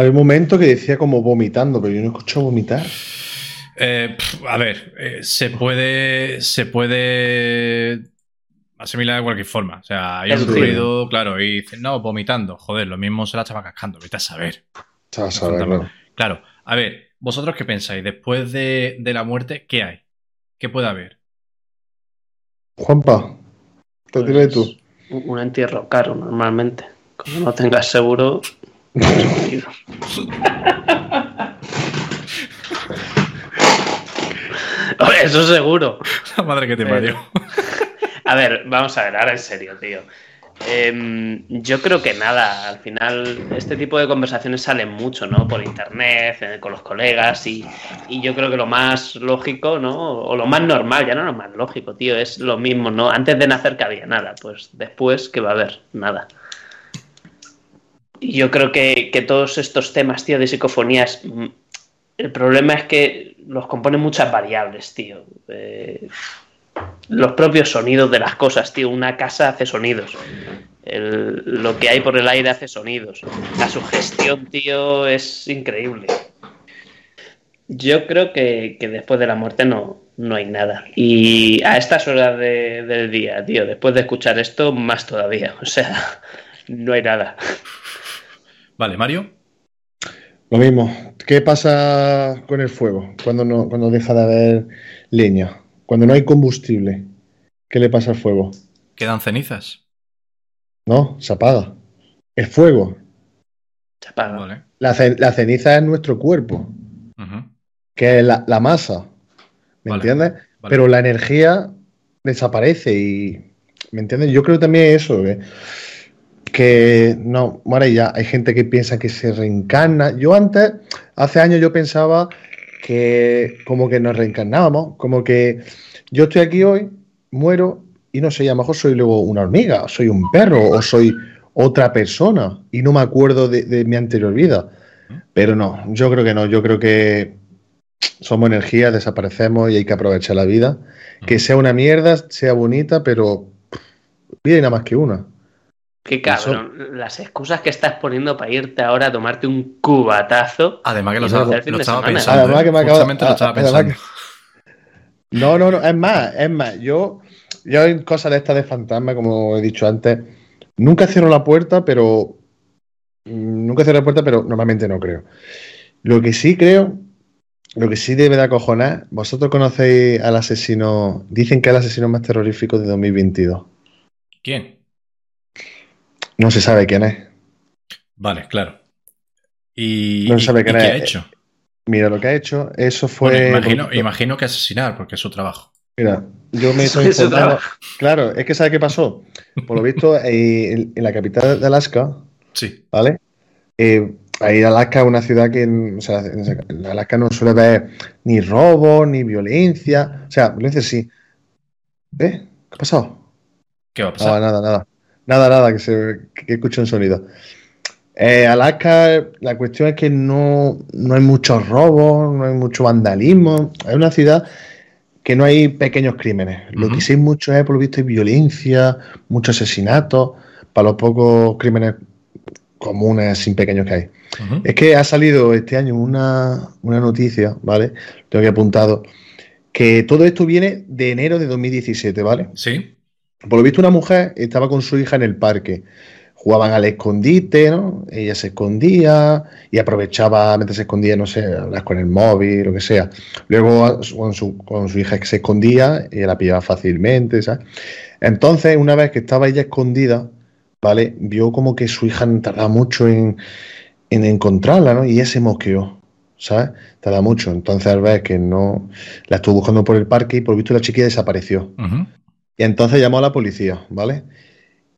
Había un momento que decía como vomitando, pero yo no he escuchado vomitar. eh, a ver, eh, se puede. Se puede asimilar de cualquier forma. O sea, hay un ruido. claro, y dicen, no, vomitando. Joder, lo mismo se la estaba cascando. Vete a saber. A saber, claro. Claro, a ver, ¿vosotros qué pensáis? Después de, de la muerte, ¿qué hay? ¿Qué puede haber? Juanpa, te Pues, diré tú. Un un entierro caro, normalmente. Como no tengas seguro. Hombre, Eso seguro. La madre que te parió. A ver, vamos a ver, ahora en serio, tío. Em, yo creo que nada, al final este tipo de conversaciones salen mucho, ¿no? Por internet, eh, con los colegas y, y yo creo que lo más lógico, ¿no? O lo más normal, ya no lo más lógico, tío, es lo mismo, ¿no? Antes de nacer que había nada, pues después que va a haber nada. Yo creo que, que todos estos temas, tío, de psicofonías, mm, el problema es que los componen muchas variables, tío. Eh, los propios sonidos de las cosas, tío. Una casa hace sonidos. Lo que hay por el aire hace sonidos. La sugestión, tío, es increíble. Yo creo que, que después de la muerte no, no hay nada. Y a estas horas de- del día, tío, después de escuchar esto, más todavía. O sea, no hay nada. Vale, Mario. Lo mismo. ¿Qué pasa con el fuego cuando, no, cuando deja de haber leña? Cuando no hay combustible. ¿Qué le pasa al fuego? Quedan cenizas. No, se apaga. El fuego. Se apaga. Vale. La, ce- la ceniza es nuestro cuerpo, que es la, la masa. ¿Me Vale, entiendes? vale. Pero la energía desaparece y. ¿Me entiendes? Yo creo también eso, que, que no, bueno, ya hay gente que piensa que se reencarna. Yo antes, hace años, yo pensaba que como que nos reencarnábamos, como que yo estoy aquí hoy, muero y no sé, a lo mejor soy luego una hormiga, o soy un perro, o soy otra persona y no me acuerdo de, de mi anterior vida. Pero no, yo creo que no, yo creo que somos energía, desaparecemos y hay que aprovechar la vida. Que sea una mierda, sea bonita, pero vida hay nada más que una. Qué cabrón. Las excusas que estás poniendo para irte ahora a tomarte un cubatazo. Además que lo estaba, lo estaba pensando. Además que me acaba- Justamente lo estaba pensando. No, no, no, es más, es más. Yo, yo en cosas de estas de fantasma, como he dicho antes, nunca cierro la puerta, pero. mm, Nunca cierro la puerta, pero normalmente no creo. Lo que sí creo, lo que sí debe de acojonar, vosotros conocéis al asesino, dicen que es el asesino más terrorífico de 2022. ¿Quién? No se sabe quién es. Vale, claro. ¿Y, No y- sabe y quién qué es. ha hecho? Mira lo que ha hecho, eso fue. Bueno, imagino, imagino que asesinar, porque es su trabajo. Mira, yo me estoy informando. Claro, es que ¿sabe qué pasó? Por lo visto, eh, en, en la capital de Alaska, Sí. ¿vale? Eh, ahí Alaska es una ciudad que, en- o sea, en Alaska no suele haber ni robo, ni violencia. O sea, violencia sí. ¿Eh? ¿Qué ha pasado? ¿Qué va a pasar? nada, nada. Nada, nada, que, se, que escucho un sonido. Eh, Alaska, la cuestión es que no, no hay muchos robos, no hay mucho vandalismo. Es una ciudad que no hay pequeños crímenes. Lo que sí hay mucho es, por lo visto, hay violencia, muchos asesinatos, para los pocos crímenes comunes, sin pequeños que hay. Es que ha salido este año una, una noticia, ¿vale? Tengo que apuntado, que todo esto viene de enero de 2017, ¿vale? Sí. Por lo visto, una mujer estaba con su hija en el parque. Jugaban al escondite, ¿no? Ella se escondía y aprovechaba mientras se escondía, no sé, hablar con el móvil, lo que sea. Luego, con su, con su hija que se escondía, ella la pillaba fácilmente, ¿sabes? Entonces, una vez que estaba ella escondida, ¿vale? Vio como que su hija tardaba mucho en, en encontrarla, ¿no? Y ella se mosqueó, ¿sabes? Tarda mucho. Entonces, al ver que no la estuvo buscando por el parque y por visto la chiquilla desapareció. Ujú. Y entonces llamó a la policía, ¿vale?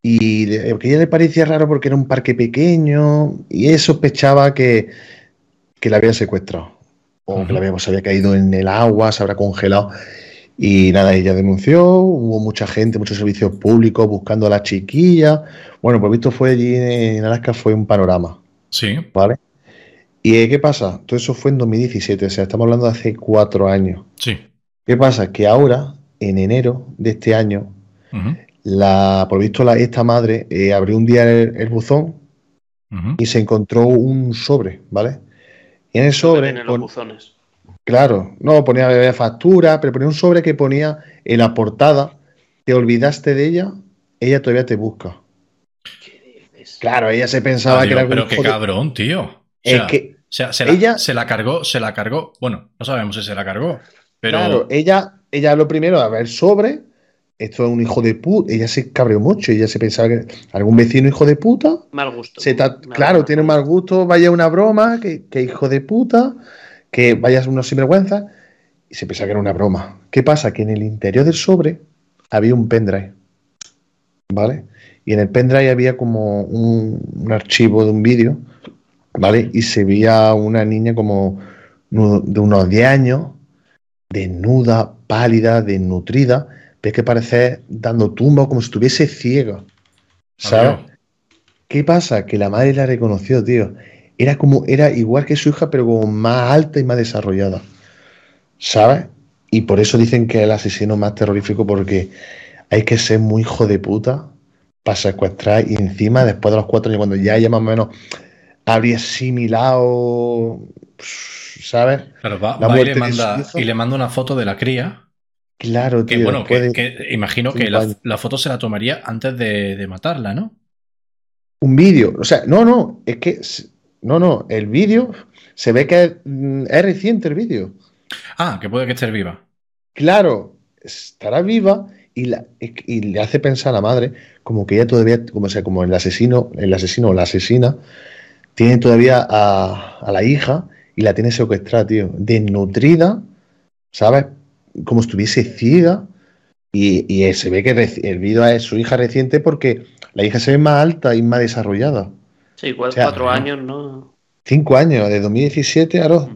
Y porque a ella le parecía raro porque era un parque pequeño y él sospechaba que, que la habían secuestrado. O que la había, se había caído en el agua, se habrá congelado. Y nada, ella denunció, hubo mucha gente, muchos servicios públicos buscando a la chiquilla. Bueno, por visto fue allí en Alaska, fue un panorama, Sí. ¿vale? ¿Y eh, qué pasa? Todo eso fue en 2017, o sea, estamos hablando de hace cuatro años. Sí. ¿Qué pasa? Que ahora, en enero de este año, la, por visto, la, esta madre eh, abrió un día el, el buzón y se encontró un sobre, ¿vale? Y en el sobre, tienen los buzones. claro, no ponía factura, pero ponía un sobre que ponía en la portada, te olvidaste de ella, ella todavía te busca. ¿Qué dices? Claro, ella se pensaba Adiós, que era pero qué cabrón, tío. O Es sea, que, o sea, se, la, ella- se la cargó, se la cargó. Bueno, no sabemos si se la cargó, pero claro, ella, ella lo primero, a ver, sobre, esto es un hijo de puta, ella se cabreó mucho, ella se pensaba que algún vecino hijo de puta, Mal gusto. Se ta- Mal claro, tiene un mal gusto, vaya una broma, que, que hijo de puta, que vayas unos sinvergüenza, y se pensaba que era una broma. ¿Qué pasa? Que en el interior del sobre había un pendrive, ¿vale? Y en el pendrive había como un, un archivo de un vídeo, ¿vale? Y se veía una niña como de unos 10 años, desnuda, pálida, desnutrida, ves que parece dando tumba como si estuviese ciega, ¿sabes? ¿Qué pasa? Que la madre la reconoció, tío. Era como, era igual que su hija, pero como más alta y más desarrollada. ¿Sabes? Y por eso dicen que es el asesino más terrorífico, porque hay que ser muy hijo de puta para secuestrar y encima después de los cuatro años, cuando ya ella más o menos habría asimilado, ¿sabes? Claro, va, La va y, le manda, hijo. y le manda una foto de la cría. Claro, Que bueno, que, de que imagino que la, foto se la tomaría antes de, de matarla, ¿no? Un vídeo, o sea, no, no, es que, no, no, el vídeo se ve que es, mm, es reciente el vídeo. Ah, que puede que esté viva. Claro, estará viva y, la- y le hace pensar a la madre como que ella todavía, como sea, como el asesino, el asesino o la asesina, tiene todavía a, a la hija y la tiene secuestrada, tío, desnutrida, ¿sabes? Como estuviese ciega. Y, y se ve que el vídeo es su hija reciente porque la hija se ve más alta y más desarrollada. Sí, igual O sea, cuatro años, ¿no? Cinco años, de 2017, Aro.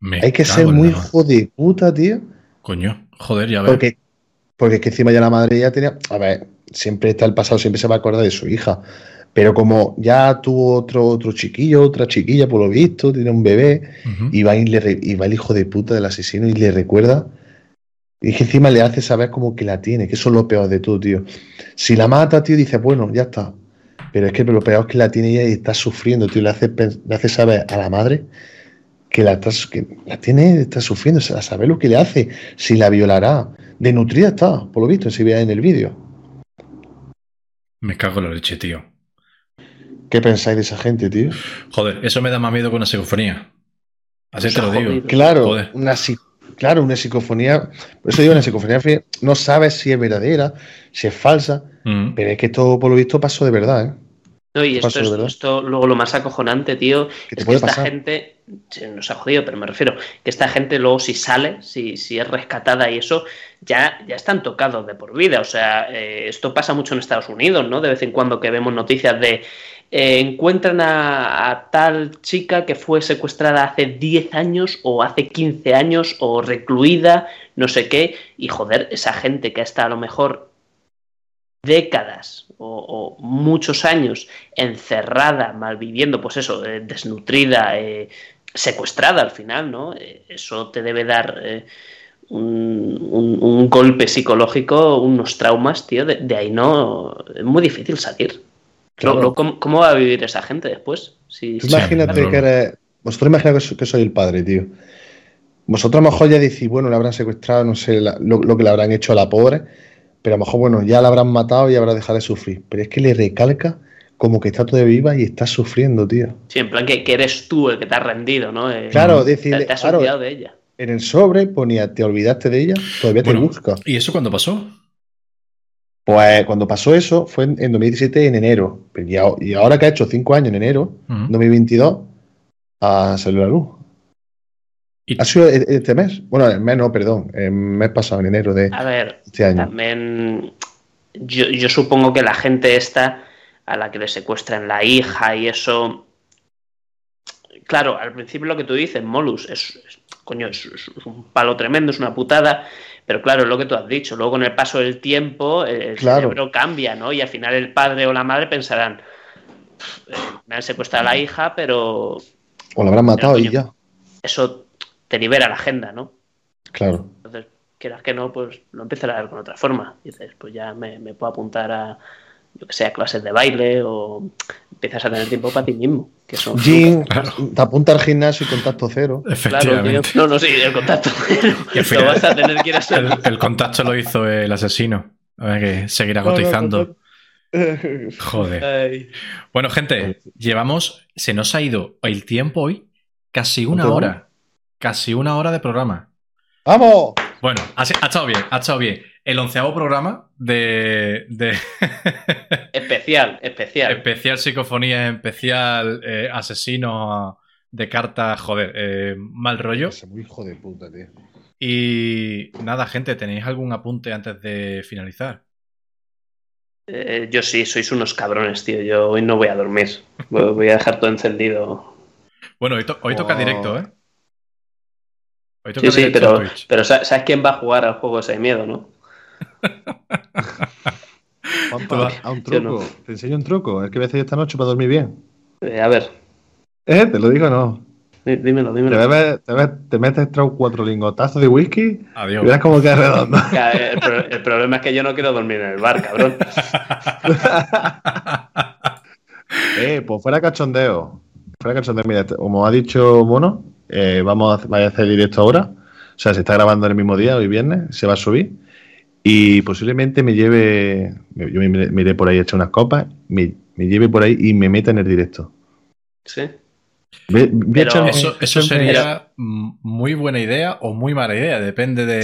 Me Hay que ser muy hijo de puta, tío. Coño, joder, ya ves. Porque, porque es que encima ya la madre ya tenía. A ver, siempre está el pasado, siempre se va a acordar de su hija. Pero como ya tuvo otro, otro chiquillo, otra chiquilla, por lo visto, tiene un bebé, y va, y, le y va el hijo de puta del asesino y le recuerda. Y que encima le hace saber como que la tiene, que eso es lo peor de todo, tío. Si la mata, tío, dice, bueno, ya está. Pero es que lo peor es que la tiene ella y está sufriendo, tío. Le hace, le hace saber a la madre que la, está, que la tiene, está sufriendo, a saber lo que le hace, si la violará. Desnutrida está, por lo visto, si ve en el vídeo. Me cago en la leche, tío. ¿Qué pensáis de esa gente, tío? Joder, eso me da más miedo que una psicofonía. Así te lo digo. Claro, Joder. una, claro, una psicofonía. Por eso digo, una psicofonía no sabes si es verdadera, si es falsa, Mm. pero es que esto, por lo visto, pasó de verdad, ¿eh? No, y esto, es- esto luego lo más acojonante, tío, es que esta pasar. gente, nos ha jodido, pero me refiero, que esta gente luego si sale, si, si es rescatada y eso, ya, ya están tocados de por vida. O sea, eh, esto pasa mucho en Estados Unidos, ¿no? De vez en cuando que vemos noticias de eh, encuentran a, a tal chica que fue secuestrada hace 10 años o hace 15 años o recluida, no sé qué, y joder, esa gente que está a lo mejor décadas o, o muchos años encerrada, malviviendo, pues eso, eh, desnutrida, eh, secuestrada al final, ¿no? Eh, eso te debe dar eh, un, un- un golpe psicológico, unos traumas, tío, de, de ahí no, es muy difícil salir. Claro. Lo- lo- ¿cómo, cómo va a vivir esa gente después? Si, imagínate que eres. Vosotros imagináis que, so- que soy el padre, tío. Vosotros a lo mejor ya decís, bueno, le habrán secuestrado, no sé la- lo, lo que le habrán hecho a la pobre, pero a lo mejor, bueno, ya la habrán matado y habrá dejado de sufrir. Pero es que le recalca como que está todavía viva y está sufriendo, tío. Sí, en plan que, que eres tú el que te has rendido, ¿no? Eh, Claro, te, decirle, te has claro, olvidado de ella. en el sobre ponía, te olvidaste de ella, todavía te busca. ¿Y eso cuándo pasó? Pues cuando pasó eso fue en, en 2017, en enero. Y ahora que ha hecho cinco años, en enero, Ujú. 2022, ha salido a la luz. Y- Ha sido e- este mes. Bueno, el mes no, perdón. El mes pasado, en enero de A ver, este año. También yo, yo supongo que la gente esta a la que le secuestran la hija y eso. Claro, al principio lo que tú dices, Molus, es, es- coño, es, es un palo tremendo, es una putada, pero claro, es lo que tú has dicho. Luego con el paso del tiempo, el, el Claro. cerebro cambia, ¿no? Y al final el padre o la madre pensarán, "Eh, me han secuestrado a la hija, pero O lo habrán matado Pero, y ya. eso te libera la agenda, ¿no? Claro. Entonces, quieras que no, pues lo empiezas a ver con otra forma. Dices, pues ya me, me puedo apuntar a, yo que sé, a clases de baile o empiezas a tener tiempo para ti mismo. Que Jim, te apunta al gimnasio y contacto cero. Claro. Efectivamente. No, no, sí, el contacto. Lo final- vas a tener que ir a hacer. El, el contacto lo hizo el asesino. A ver que seguirá No, no, cotizando. no, Joder. Ay. Bueno, gente, llevamos. Se nos ha ido el tiempo hoy casi una ¿Cuánto hora. Casi una hora de programa. ¡Vamos! Bueno, ha, ha estado bien, ha estado bien. El onceavo programa de, de Especial, especial. especial psicofonía, especial eh, asesino de cartas, joder, eh, mal rollo. Es muy hijo de puta, tío. Y nada, gente, ¿tenéis algún apunte antes de finalizar? Eh, yo sí, sois unos cabrones, tío. Yo hoy no voy a dormir. Voy voy a dejar todo encendido. Bueno, hoy, to- hoy toca Oh. directo, ¿eh? Sí, sí, pero, pero sa- ¿sabes quién va a jugar al juego ese miedo, no? Juanpa, a un truco. Te enseño un truco. Es que voy a hacer esta noche para dormir bien. Eh, a ver. ¿Eh? Te lo digo, no. Dí- Dímelo, Te, dímelo. bebes- te, bebes- te metes tres o cuatro lingotazos de whisky y Adiós. verás cómo queda redondo. El, pro- el problema es que yo no quiero dormir en el bar, cabrón. Eh, pues fuera cachondeo. Fuera cachondeo. Mira, como ha dicho Mono, eh, vamos a, hacer- vaya a hacer directo ahora. O sea, se está grabando el mismo día, hoy viernes, se va a subir. Y posiblemente me lleve. Yo me, me iré por ahí a echar unas copas, me, me lleve por ahí y me meta en el directo. Sí. Voy Pero- Eso, eso sería muy buena idea o muy mala idea, depende de,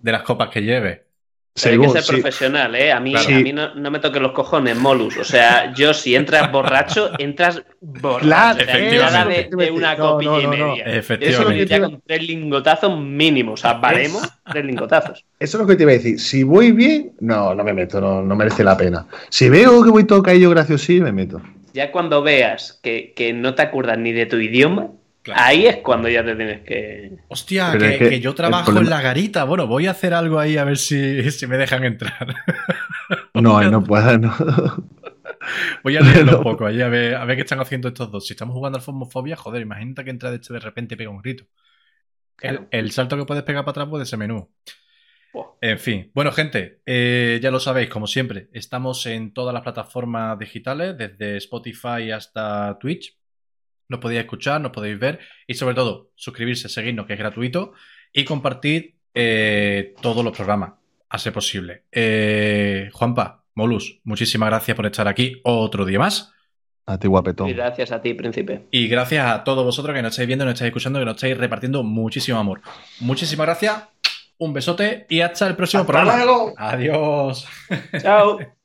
de las copas que lleve. Pero hay que Según, ser sí. profesional, ¿eh? A mí, Claro. a mí no, no me toquen los cojones, Molus. O sea, yo si entras borracho, entras borracho. Claro, o sea, efectivamente. nada de, de una No, copilla no, y no, no. media. Eso Efectivamente. ya con tres lingotazos mínimo. O sea, varemos tres lingotazos. Eso es lo que te iba a decir. Si voy bien, no, no me meto, no, no merece la pena. Si veo que voy todo caído graciosí, me meto. Ya cuando veas que, que no te acuerdas ni de tu idioma, Claro. ahí es cuando ya te tienes que. Hostia, que, es que que yo trabajo problema- en la garita. Bueno, voy a hacer algo ahí a ver si, si me dejan entrar. No, ahí no puedo, no. Voy a leerlo No. un poco, ahí a ver, a ver qué están haciendo estos dos. Si estamos jugando al Fosmofobia, joder, imagínate que entra de este de repente y pega un grito. El, Claro. el salto que puedes pegar para atrás puede ser menú. Buah. En fin, bueno, gente, eh, ya lo sabéis, como siempre, estamos en todas las plataformas digitales, desde Spotify hasta Twitch. Nos podéis escuchar, nos podéis ver y sobre todo suscribirse, seguirnos, que es gratuito, y compartir eh, todos los programas, a ser posible. Eh, Juanpa, Molus, muchísimas gracias por estar aquí otro día más. A ti, guapetón. Y gracias a ti, príncipe. Y gracias a todos vosotros que nos estáis viendo, nos estáis escuchando, que nos estáis repartiendo muchísimo amor. Muchísimas gracias, un besote y hasta el próximo Hasta programa. luego. Adiós. Chao.